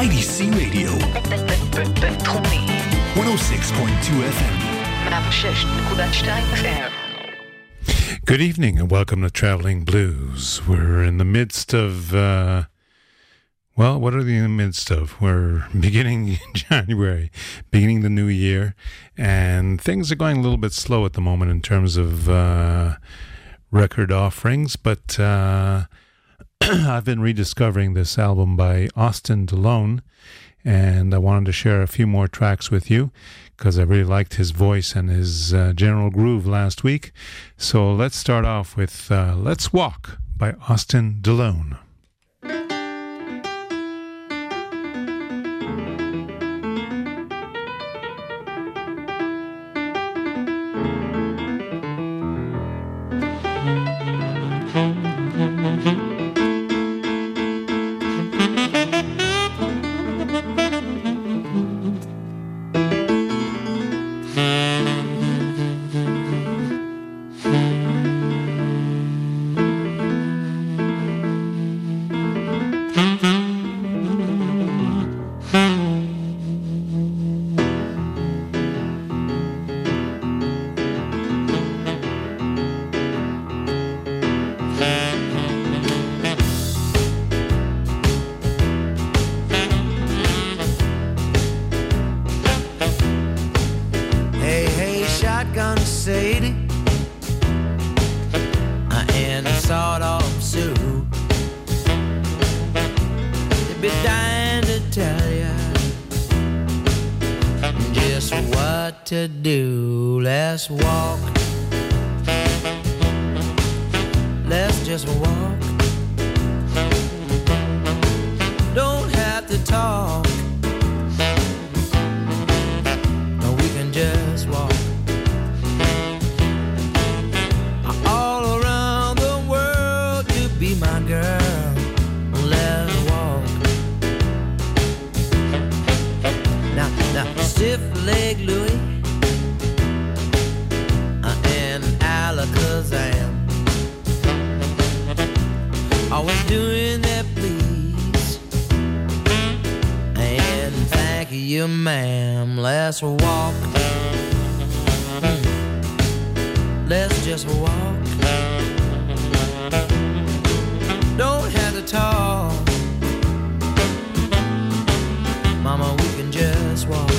IDC Radio. בינתחומי. 106.2 FM. 106.2 FM. Good evening and welcome to Traveling Blues. We're in the midst of, uh, well, what are we in the midst of? We're beginning January, beginning the new year, and things are going a little bit slow at the moment in terms of uh, record offerings, but uh, I've been rediscovering this album by Austin DeLone, and I wanted to share a few more tracks with you because I really liked his voice and his uh, general groove last week. So let's start off with uh, Let's Walk by Austin DeLone. What to do. Let's walk. Let's just walk. You, ma'am. Let's walk. Mm. Let's just walk. Don't have to talk. Mama, we can just walk.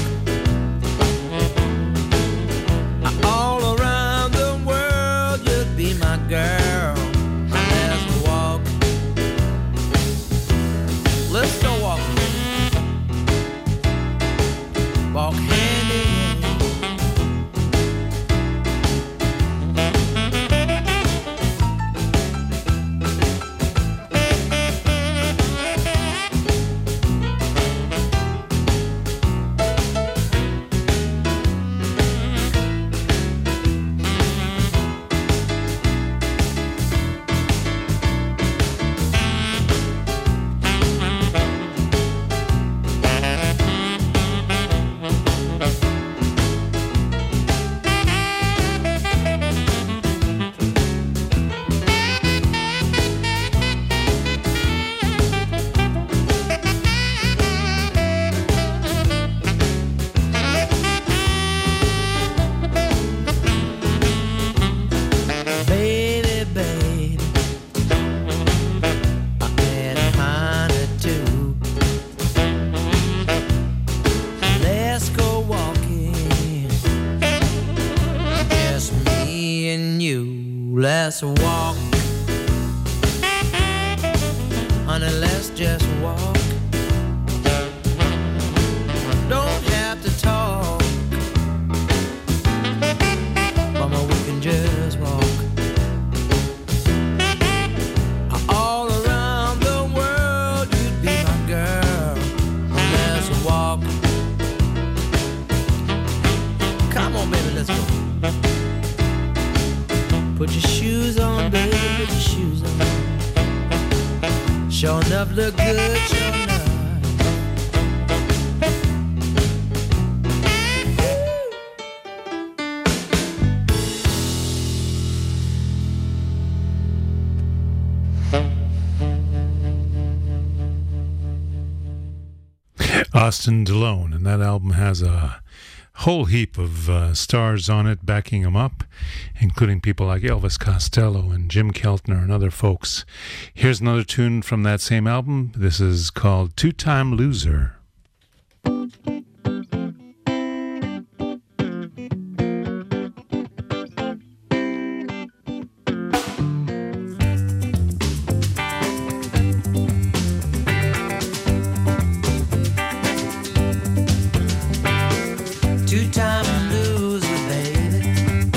Austin DeLone, and that album has a whole heap of uh, stars on it backing him up, including people like Elvis Costello and Jim Keltner and other folks. Here's another tune from that same album. This is called Two Time Loser. Two time loser, baby.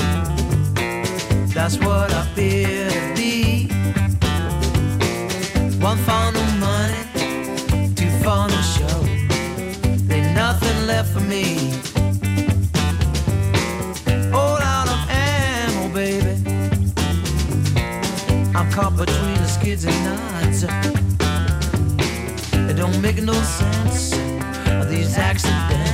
That's what I fear to be. One the money, two the show. Ain't nothing left for me. All out of ammo, baby. I'm caught between the skids and nuts. It don't make no sense. These accidents.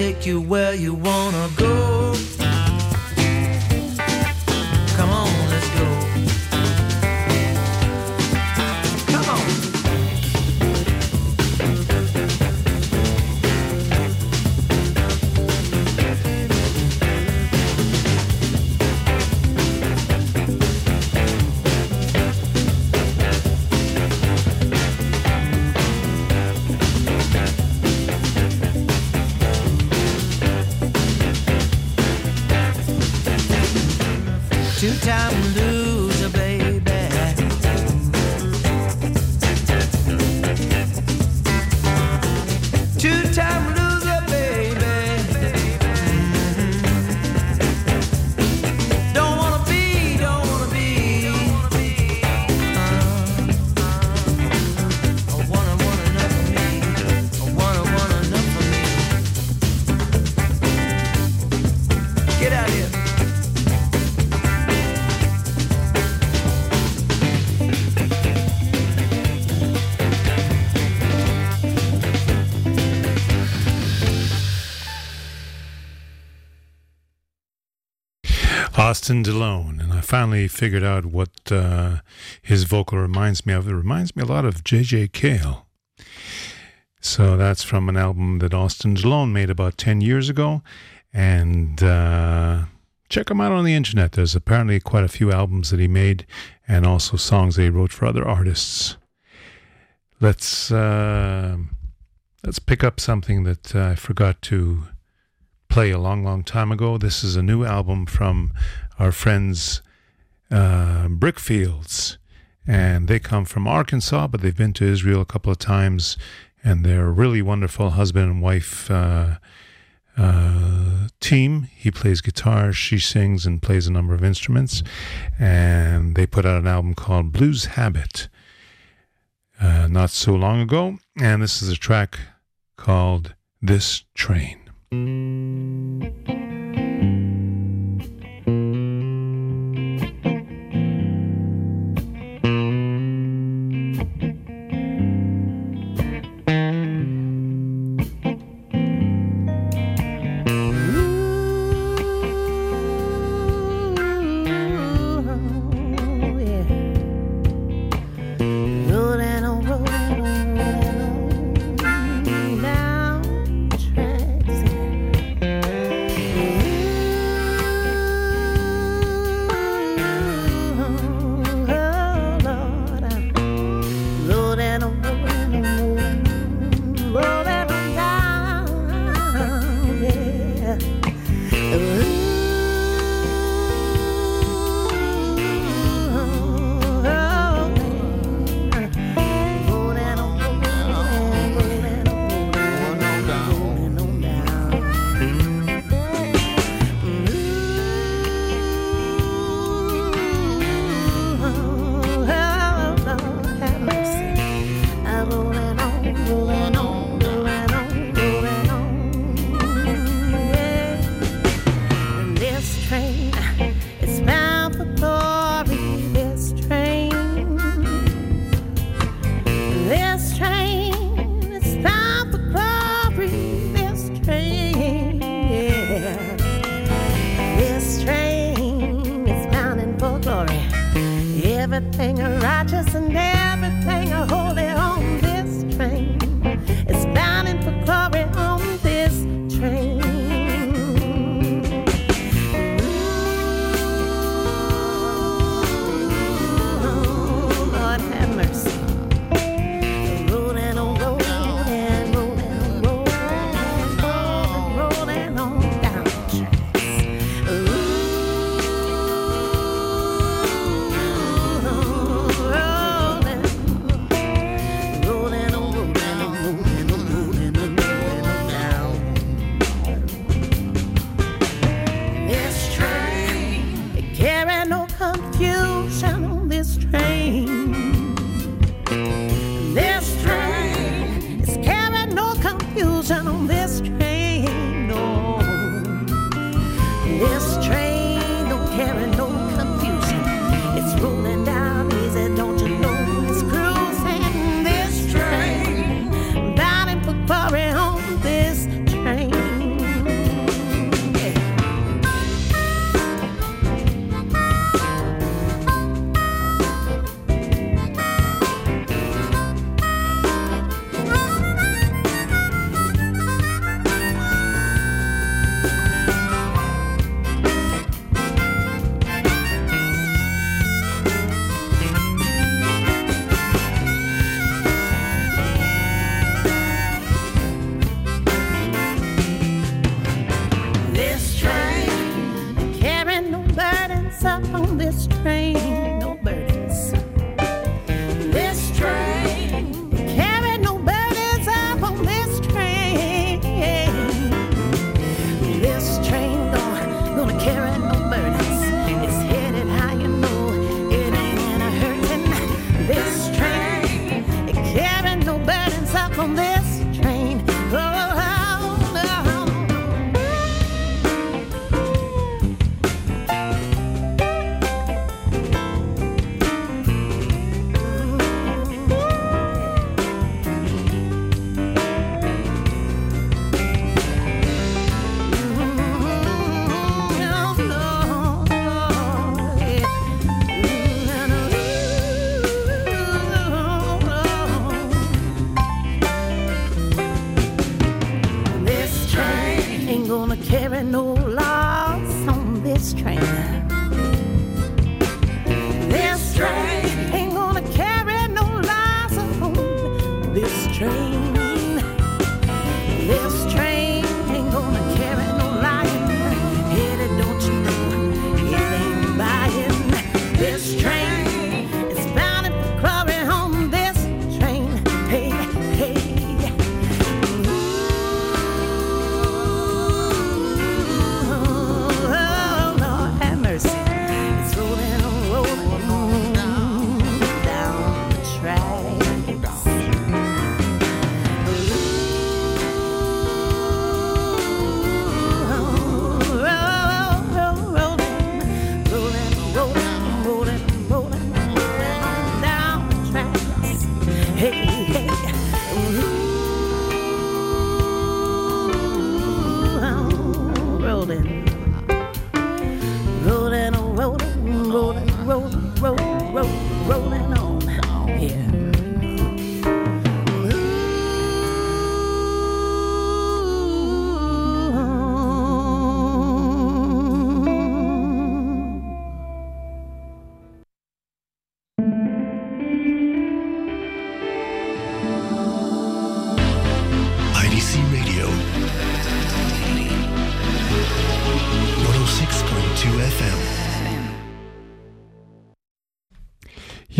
Take you where you wanna go. Austin DeLone, and I finally figured out what uh, his vocal reminds me of. It reminds me a lot of J.J. Cale. So that's from an album that Austin DeLone made about 10 years ago. And uh, check him out on the internet. There's apparently quite a few albums that he made and also songs that he wrote for other artists. Let's, uh, let's pick up something that I forgot to play a long, long time ago. This is a new album from our friends uh, Brickfields, and they come from Arkansas, but they've been to Israel a couple of times, and they're a really wonderful husband and wife uh, uh, team. He plays guitar, she sings and plays a number of instruments, and they put out an album called Blues Habit uh, not so long ago, and this is a track called This Train. Ooh, yeah. Everything righteous and everything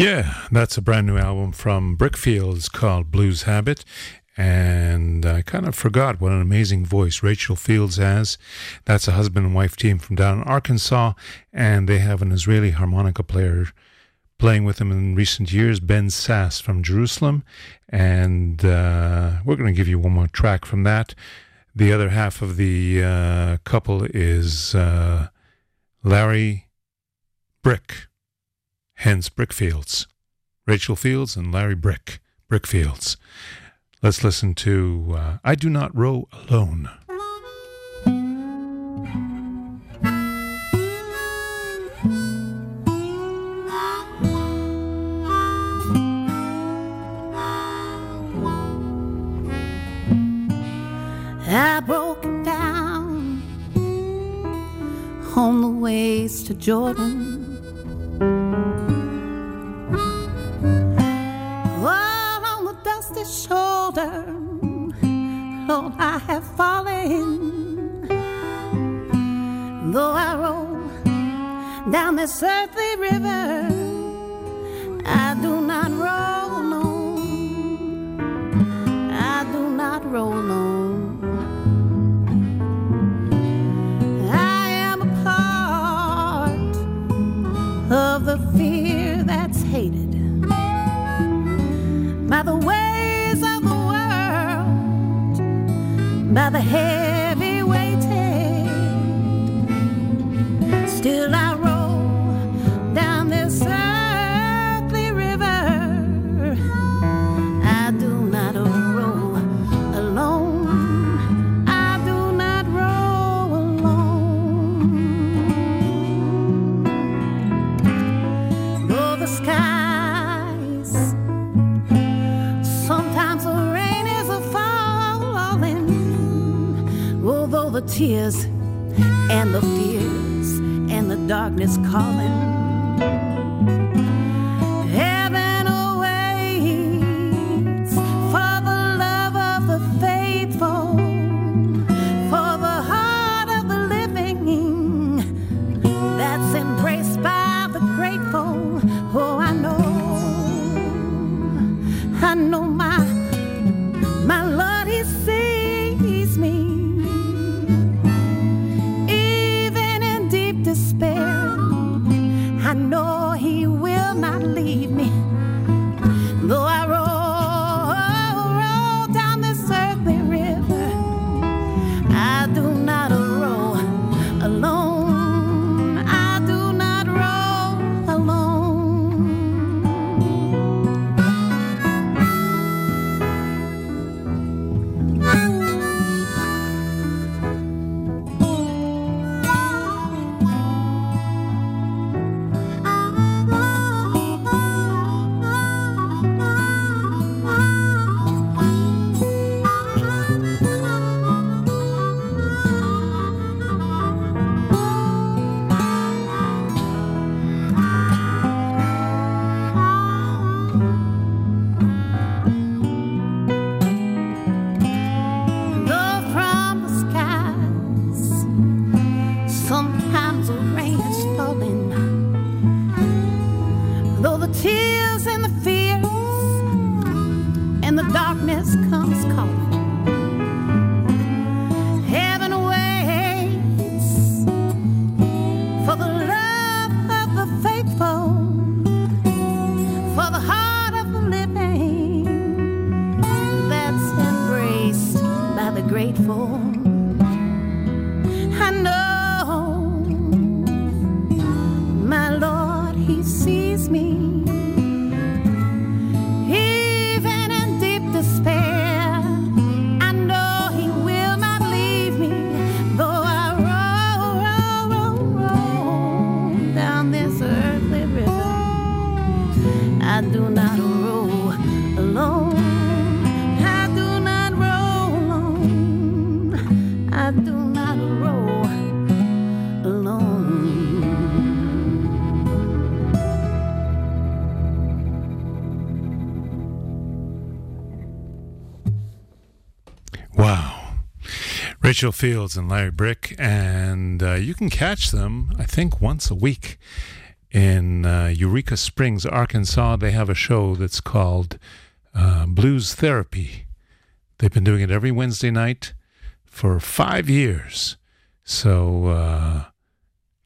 Yeah, that's a brand new album from Brickfields called Blues Habit. And I kind of forgot what an amazing voice Rachel Fields has. That's a husband and wife team from down in Arkansas, and they have an Israeli harmonica player playing with them in recent years, Ben Sass from Jerusalem. And uh, we're going to give you one more track from that. The other half of the uh, couple is uh, Larry Brick, hence Brickfields. Rachel Fields and Larry Brick, Brickfields. Let's listen to uh, I Do Not Row Alone. I broke down on the ways to Jordan. All on the dusty shoulder, Lord, I have fallen. Though I roll down this earthly river, I do not roll alone. Rachel Fields and Larry Brick, and uh, you can catch them, I think, once a week in uh, Eureka Springs, Arkansas. They have a show that's called uh, Blues Therapy. They've been doing it every Wednesday night for five years. So uh,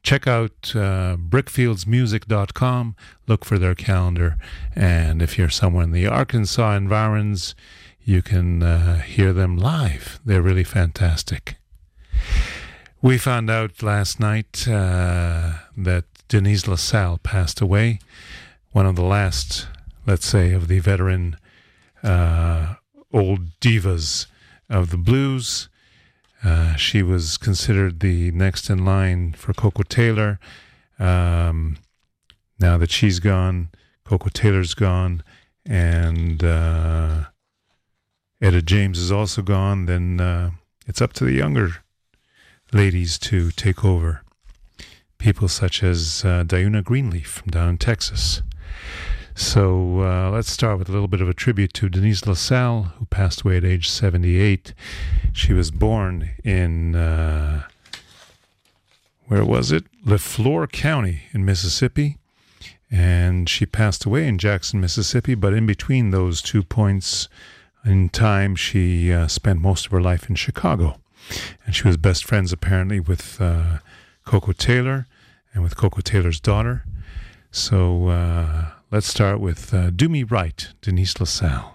check out uh, brickfieldsmusic.com, look for their calendar, and if you're somewhere in the Arkansas environs, you can uh, hear them live. They're really fantastic. We found out last night uh, that Denise LaSalle passed away, one of the last, let's say, of the veteran uh, old divas of the blues. Uh, she was considered the next in line for Koko Taylor. Um, now that she's gone, Koko Taylor's gone, and uh, Etta James is also gone, then uh, it's up to the younger ladies to take over. people such as uh, Diunna Greenleaf from down in Texas. So uh, let's start with a little bit of a tribute to Denise LaSalle, who passed away at age 78. She was born in, uh, where was it? LeFlore County in Mississippi. And she passed away in Jackson, Mississippi. But in between those two points in time, she uh, spent most of her life in Chicago. And she was best friends, apparently, with uh, Koko Taylor and with Koko Taylor's daughter. So uh, let's start with uh, Do Me Right, Denise LaSalle.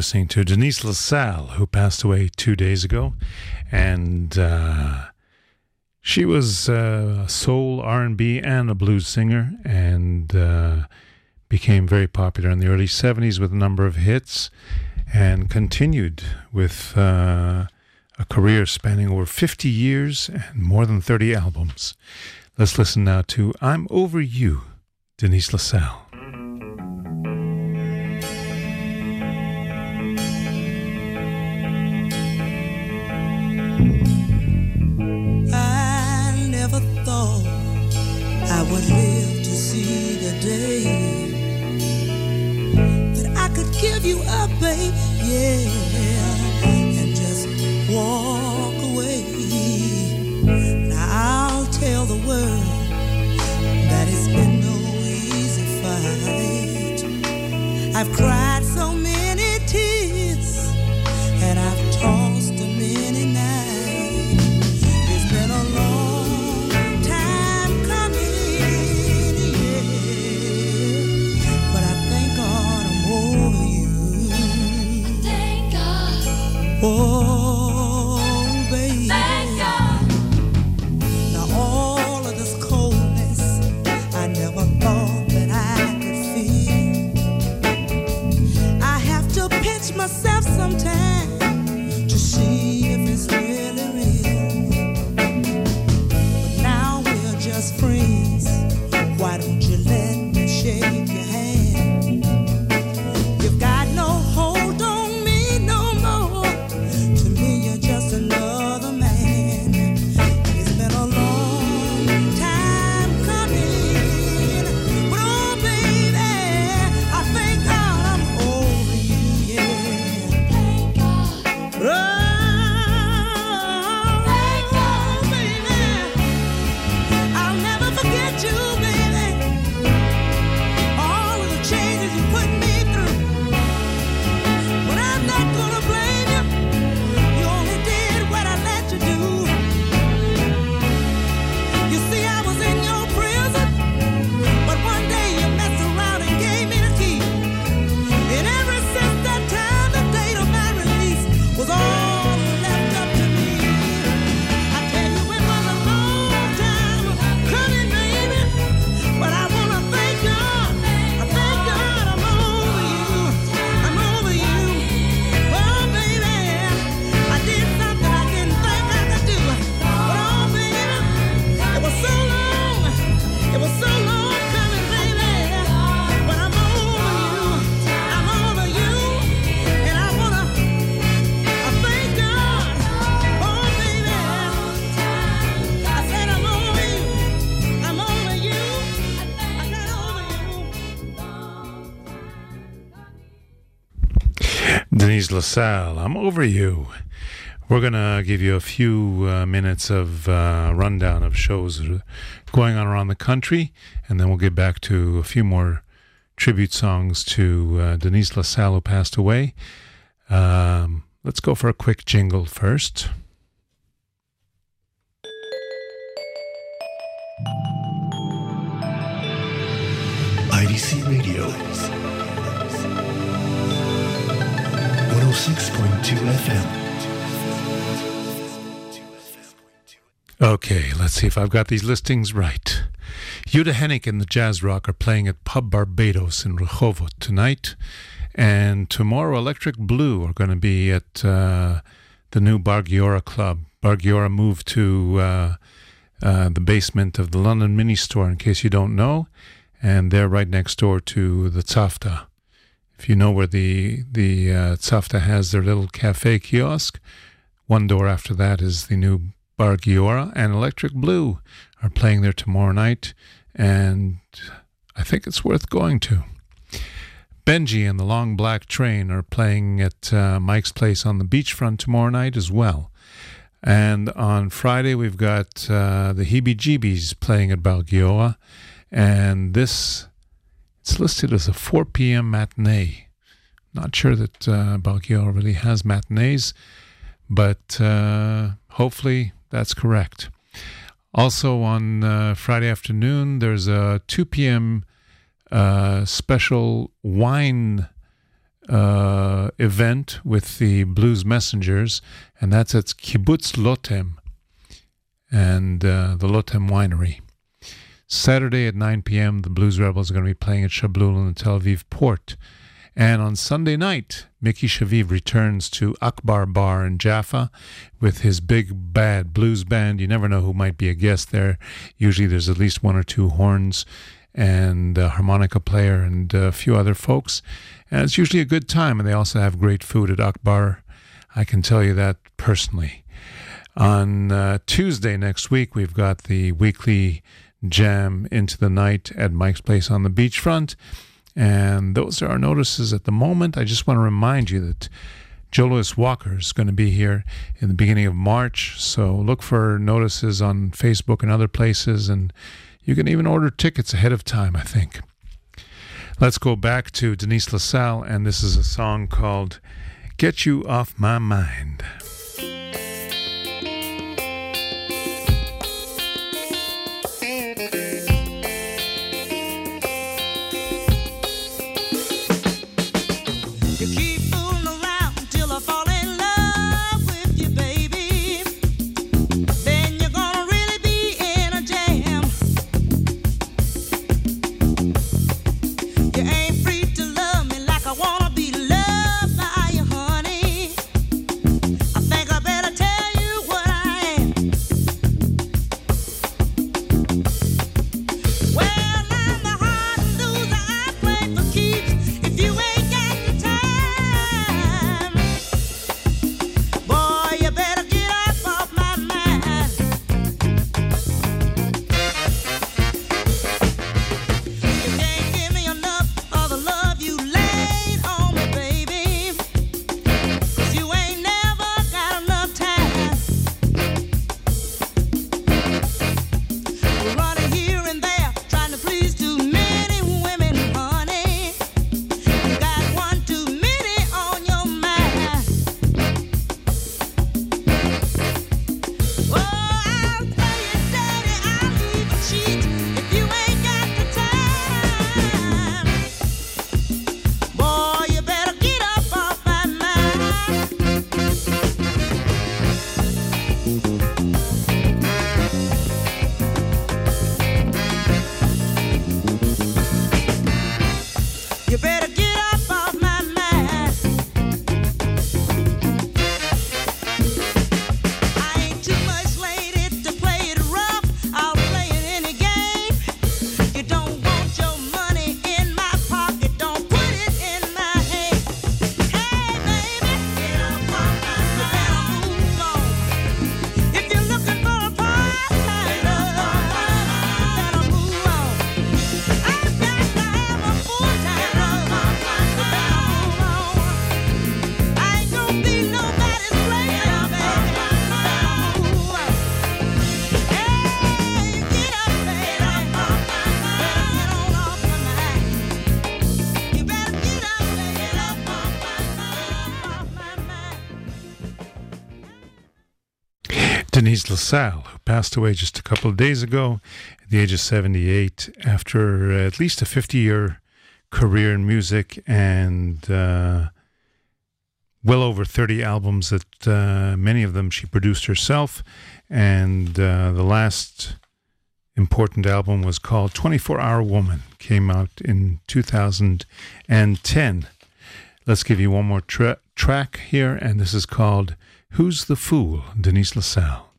Listening to Denise LaSalle, who passed away two days ago, and uh, she was uh, a soul, R&B, and a blues singer, and uh, became very popular in the early '70s with a number of hits, and continued with uh, a career spanning over 50 years and more than 30 albums. Let's listen now to "I'm Over You," Denise LaSalle. Yeah, and just walk away. Now I'll tell the world that it's been no easy fight. I've cried Denise LaSalle, I'm over you. We're going to give you a few uh, minutes of uh, rundown of shows going on around the country, and then we'll get back to a few more tribute songs to uh, Denise LaSalle, who passed away. Um, let's go for a quick jingle first. IDC Radio. 106.2 FM. Okay, let's see if I've got these listings right. Yuda Hennick and the Jazz Rock are playing at Pub Barbados in Rehovot tonight. And tomorrow, Electric Blue are going to be at uh, the new Bargiora Club. Bargiora moved to uh, uh, the basement of the London Mini Store, in case you don't know. And they're right next door to the Tzavta. If you know where the, the uh, has their little cafe kiosk, one door after that is the new Bar Giora and Electric Blue are playing there tomorrow night, and I think it's worth going to. Benji and the Long Black Train are playing at uh, Mike's Place on the beachfront tomorrow night as well. And on Friday, we've got uh, the Heebie Jeebies playing at Bar Giora, and this it's listed as a 4 p.m. matinee. Not sure that uh, Bar Giora really has matinees, but uh, hopefully that's correct. Also on uh, Friday afternoon, there's a 2 p.m. Uh, special wine uh, event with the Blues Messengers, and that's at Kibbutz Lotem and uh, the Lotem Winery. Saturday at 9 p.m., the Blues Rebels are going to be playing at Shablul in the Tel Aviv Port. And on Sunday night, Mickey Shaviv returns to Akbar Bar in Jaffa with his big bad blues band. You never know who might be a guest there. Usually there's at least one or two horns and a harmonica player and a few other folks. And it's usually a good time, and they also have great food at Akbar. I can tell you that personally. On uh, Tuesday next week, we've got the weekly jam into the night at Mike's Place on the beachfront. And those are our notices at the moment. I just want to remind you that Joe Walker is going to be here in the beginning of March. So look for notices on Facebook and other places. And you can even order tickets ahead of time, I think. Let's go back to Denise LaSalle, and this is a song called Get You Off My Mind. LaSalle, who passed away just a couple of days ago at the age of 78 after at least a 50 year career in music and uh, well over 30 albums that uh, many of them she produced herself. And uh, the last important album was called 24 Hour Woman, came out in 2010. Let's give you one more tra- track here, and this is called Who's the Fool? Denise LaSalle.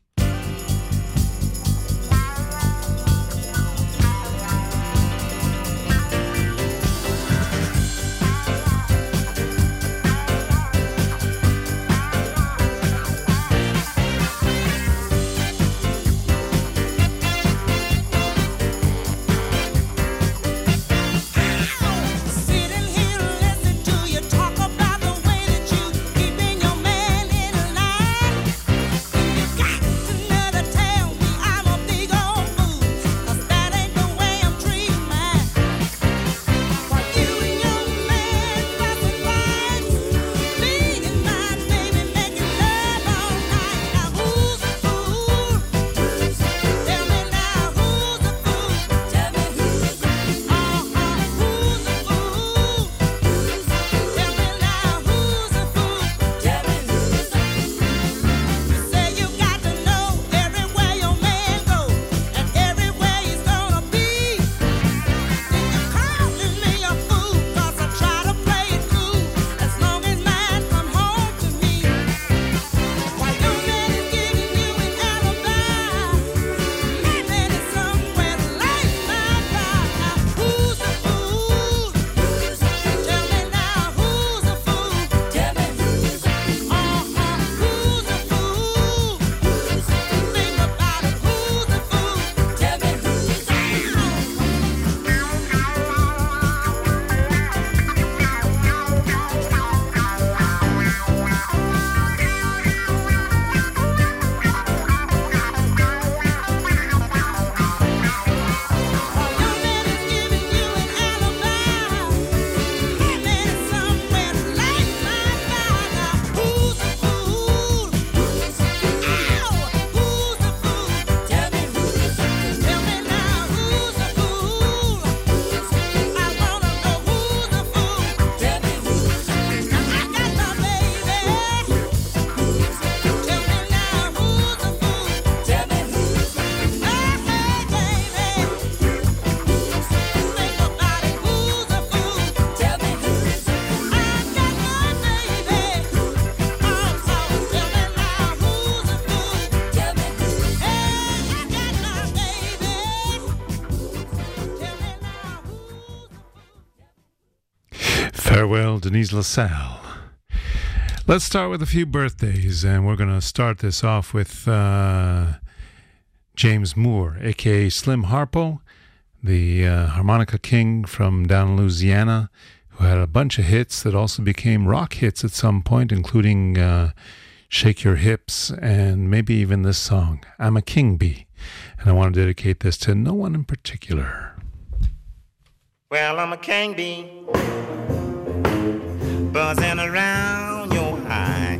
Denise LaSalle. Let's start with a few birthdays, and we're going to start this off with uh, James Moore, aka Slim Harpo, the uh, harmonica king from down in Louisiana, who had a bunch of hits that also became rock hits at some point, including uh, Shake Your Hips and maybe even this song, I'm a King Bee. And I want to dedicate this to no one in particular. Well, I'm a king bee, buzzing around your eye.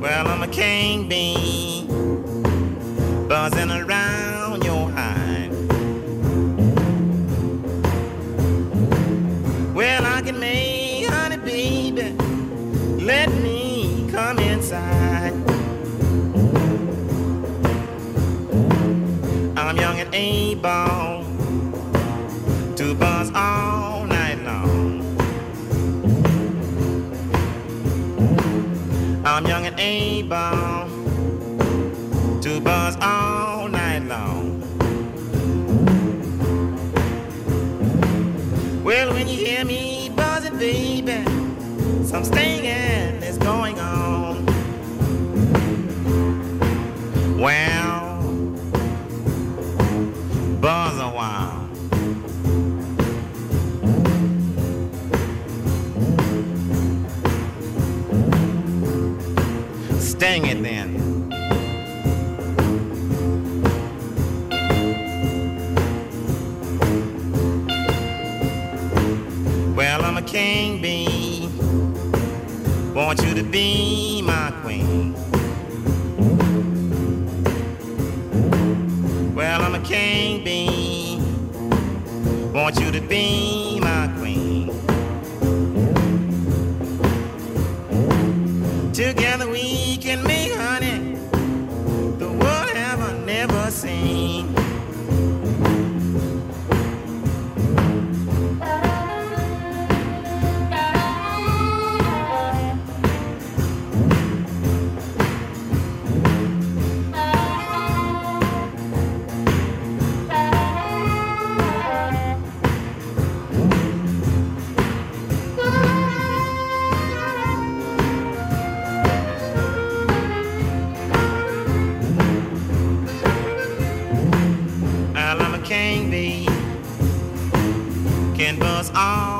Well, I'm a king bee, buzzing around I'm young and able to buzz all night long. Well, when you hear me buzzing, baby, some stinging is going on. Well, buzz a while. King bee. Want you to be my queen. Well, I'm a king bee. Want you to be my queen. Together we can make honey the world ever never seen. Can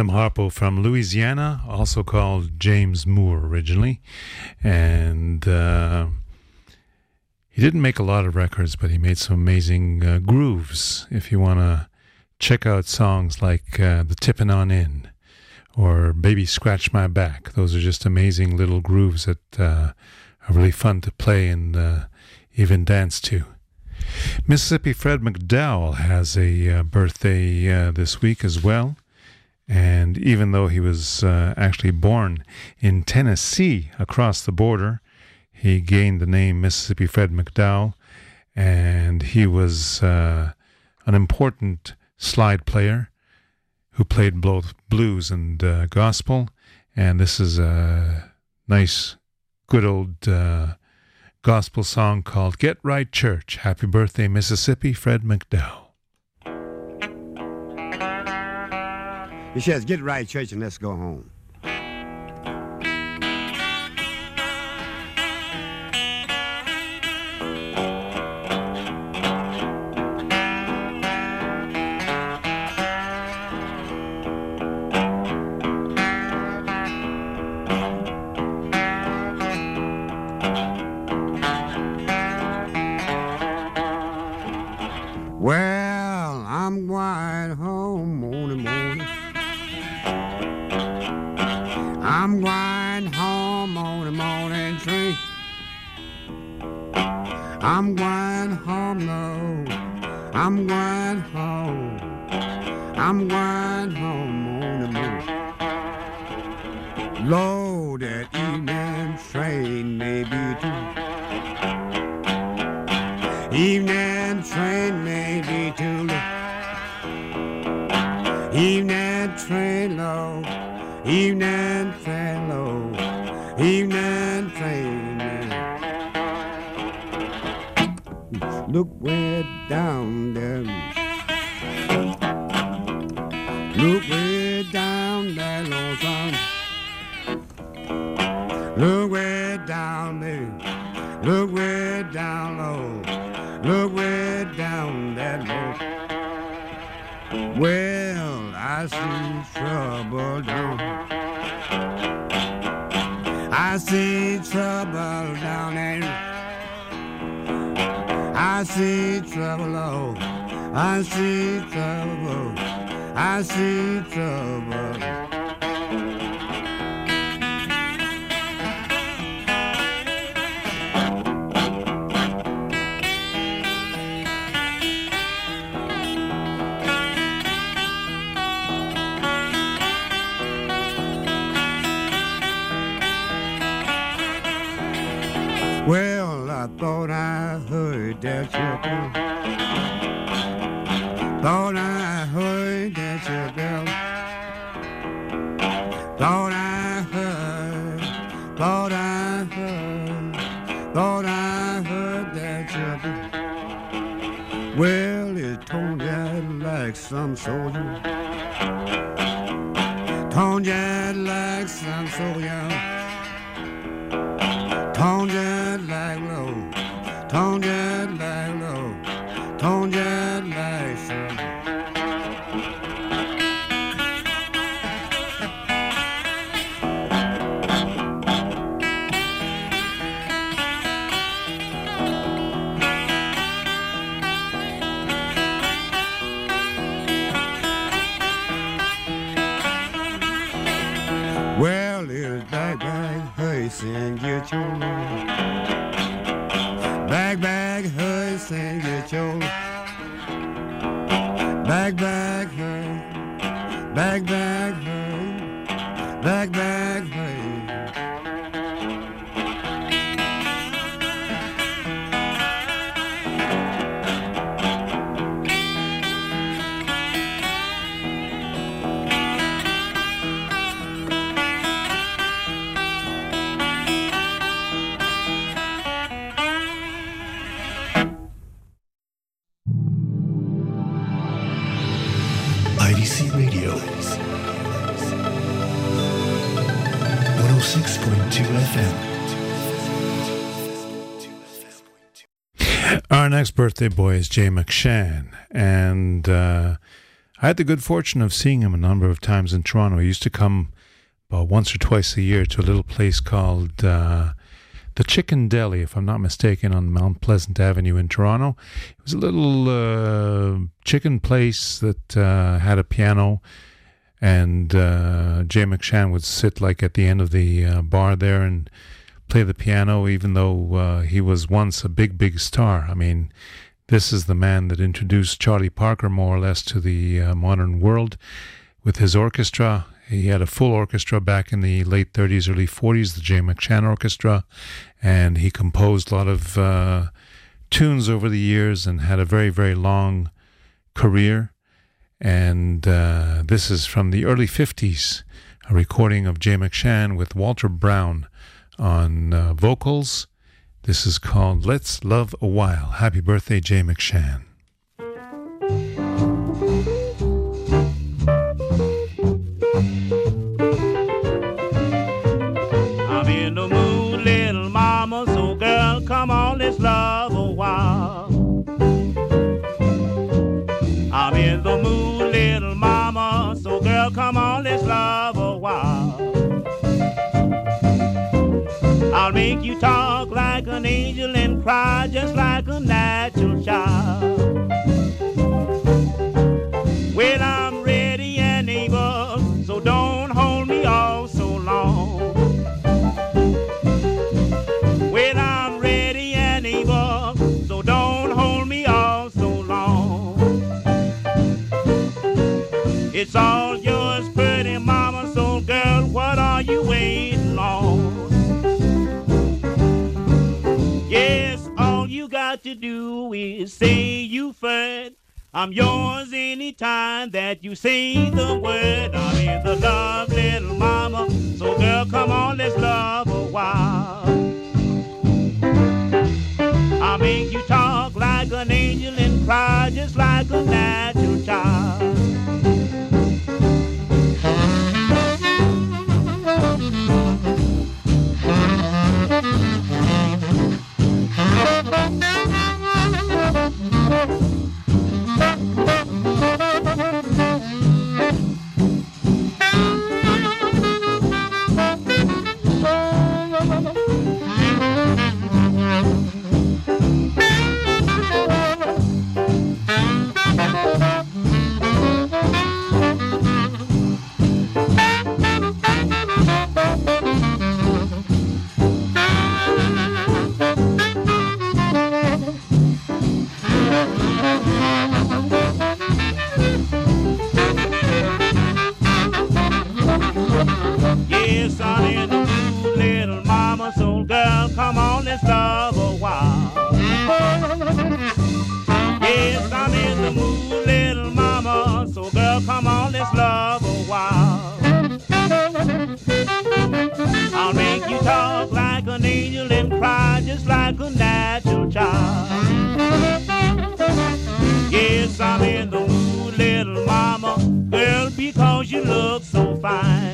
Slim Harpo from Louisiana, also called James Moore originally. And uh, he didn't make a lot of records, but he made some amazing uh, grooves. If you want to check out songs like uh, The Tippin' On In or Baby Scratch My Back, those are just amazing little grooves that uh, are really fun to play and uh, even dance to. Mississippi Fred McDowell has a uh, birthday this week as well. And even though he was uh, actually born in Tennessee across the border, he gained the name Mississippi Fred McDowell. And he was uh, an important slide player who played both blues and uh, gospel. And this is a nice, good old uh, gospel song called Get Right Church. Happy birthday, Mississippi Fred McDowell. He says, get right, church, and let's go home. Thought I heard that you 106.2 FM. Our next birthday boy is Jay McShann, and uh, I had the good fortune of seeing him a number of times in Toronto. He used to come about once or twice a year to a little place called uh, the Chicken Deli, if I'm not mistaken, on Mount Pleasant Avenue in Toronto. It was a little uh, chicken place that uh, had a piano, and uh, Jay McShann would sit like at the end of the uh, bar there and play the piano, even though uh, he was once a big, big star. I mean, this is the man that introduced Charlie Parker more or less to the uh, modern world with his orchestra. He had a full orchestra back in the late 30s, early 40s, the Jay McShann Orchestra, and he composed a lot of uh, tunes over the years and had a very, very long career. And uh, this is from the early 50s, a recording of Jay McShann with Walter Brown on uh, vocals. This is called Let's Love a While. Happy birthday, Jay McShann. I'll make you talk like an angel and cry just like a natural child. Well, I'm ready and able, so don't hold me all so long. Well, I'm ready and able, so don't hold me all so long. It's all is say you first. I'm yours anytime that you say the word. I'm in the love, little mama. So girl, come on, let's love a while. I'll make you talk like an angel and cry just like a natural child. Yes, I'm in the mood, little mama. So, girl, come on, let's love a while. Yes, I'm in the mood, little mama. So, girl, come on, let's love a while. I'll make you talk like an angel and cry just like a natural child. Yes, I'm in the mood, little mama, girl, because you look so fine.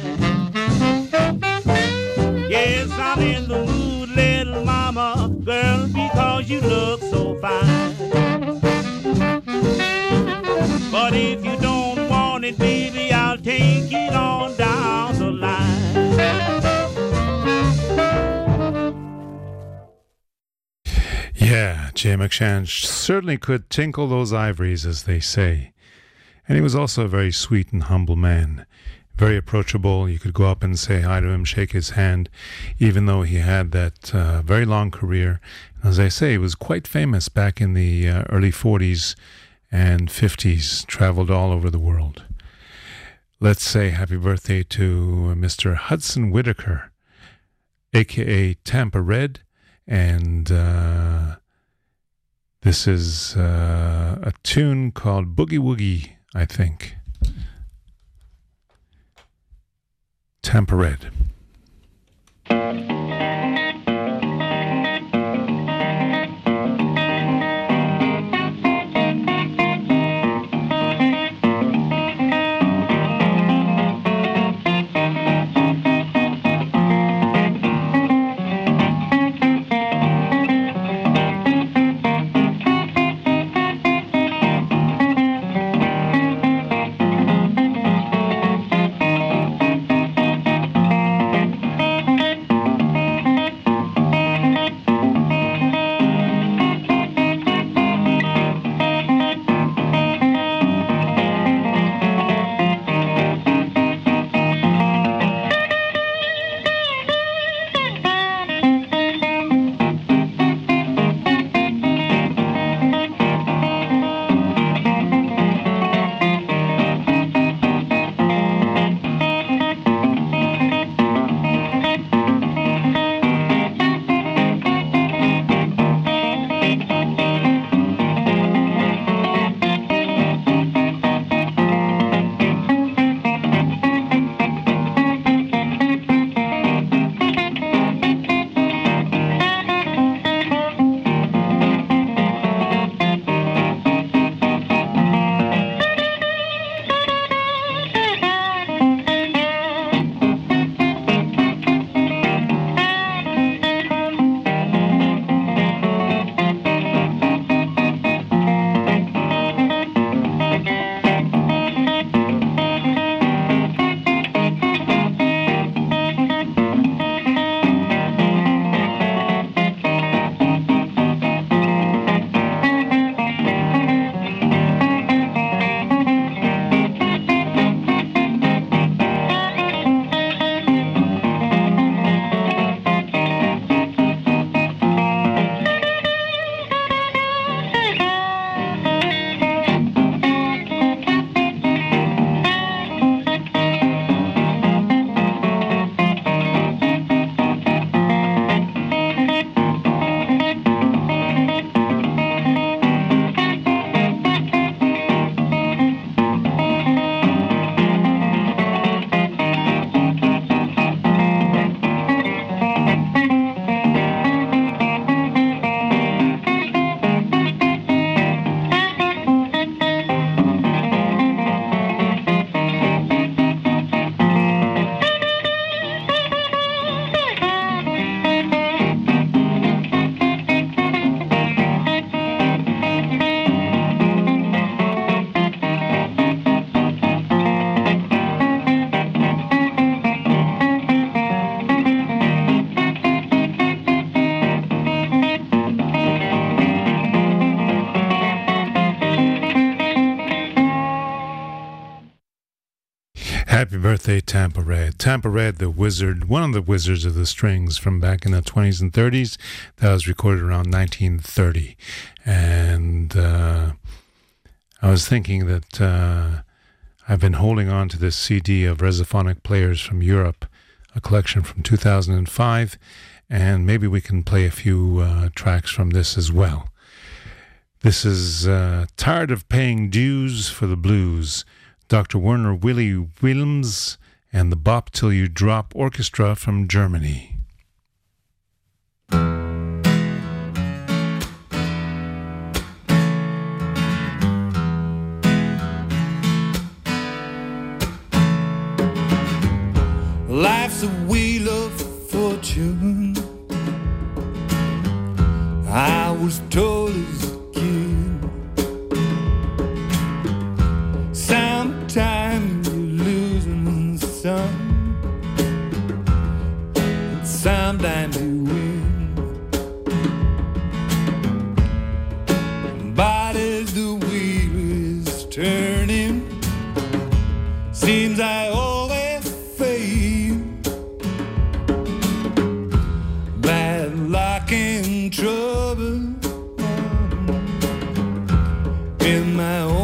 Jay McShann certainly could tinkle those ivories, as they say. And he was also a very sweet and humble man. Very approachable. You could go up and say hi to him, shake his hand, even though he had that uh, very long career. As I say, he was quite famous back in the uh, early 40s and 50s, traveled all over the world. Let's say happy birthday to Mr. Hudson Whitaker, aka Tampa Red, and uh, this is uh, a tune called Boogie Woogie, I think. Tampa Tampa Red. Tampa Red, the wizard, one of the wizards of the strings from back in the 20s and 30s. That was recorded around 1930. And uh, I was thinking that uh, I've been holding on to this CD of Resophonic players from Europe, a collection from 2005. And maybe we can play a few uh, tracks from this as well. This is uh, Tired of Paying Dues for the Blues. Dr. Werner Willi Wilms and the Bop Till You Drop Orchestra from Germany. Life's a wheel of fortune. I was told it's sometimes you win. But as the wheel is turning, seems I always fail. Bad luck and trouble in my own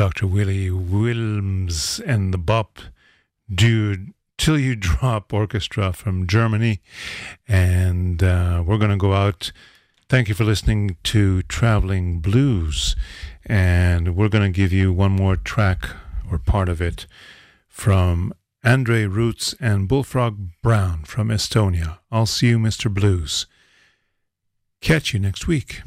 Dr. Willie Wilms and the Bop Dude Till You Drop Orchestra from Germany. And uh, we're going to go out. Thank you for listening to Traveling Blues. And we're going to give you one more track or part of it, from Andres Roots and Bullfrog Brown from Estonia. I'll see you, Mr. Blues. Catch you next week.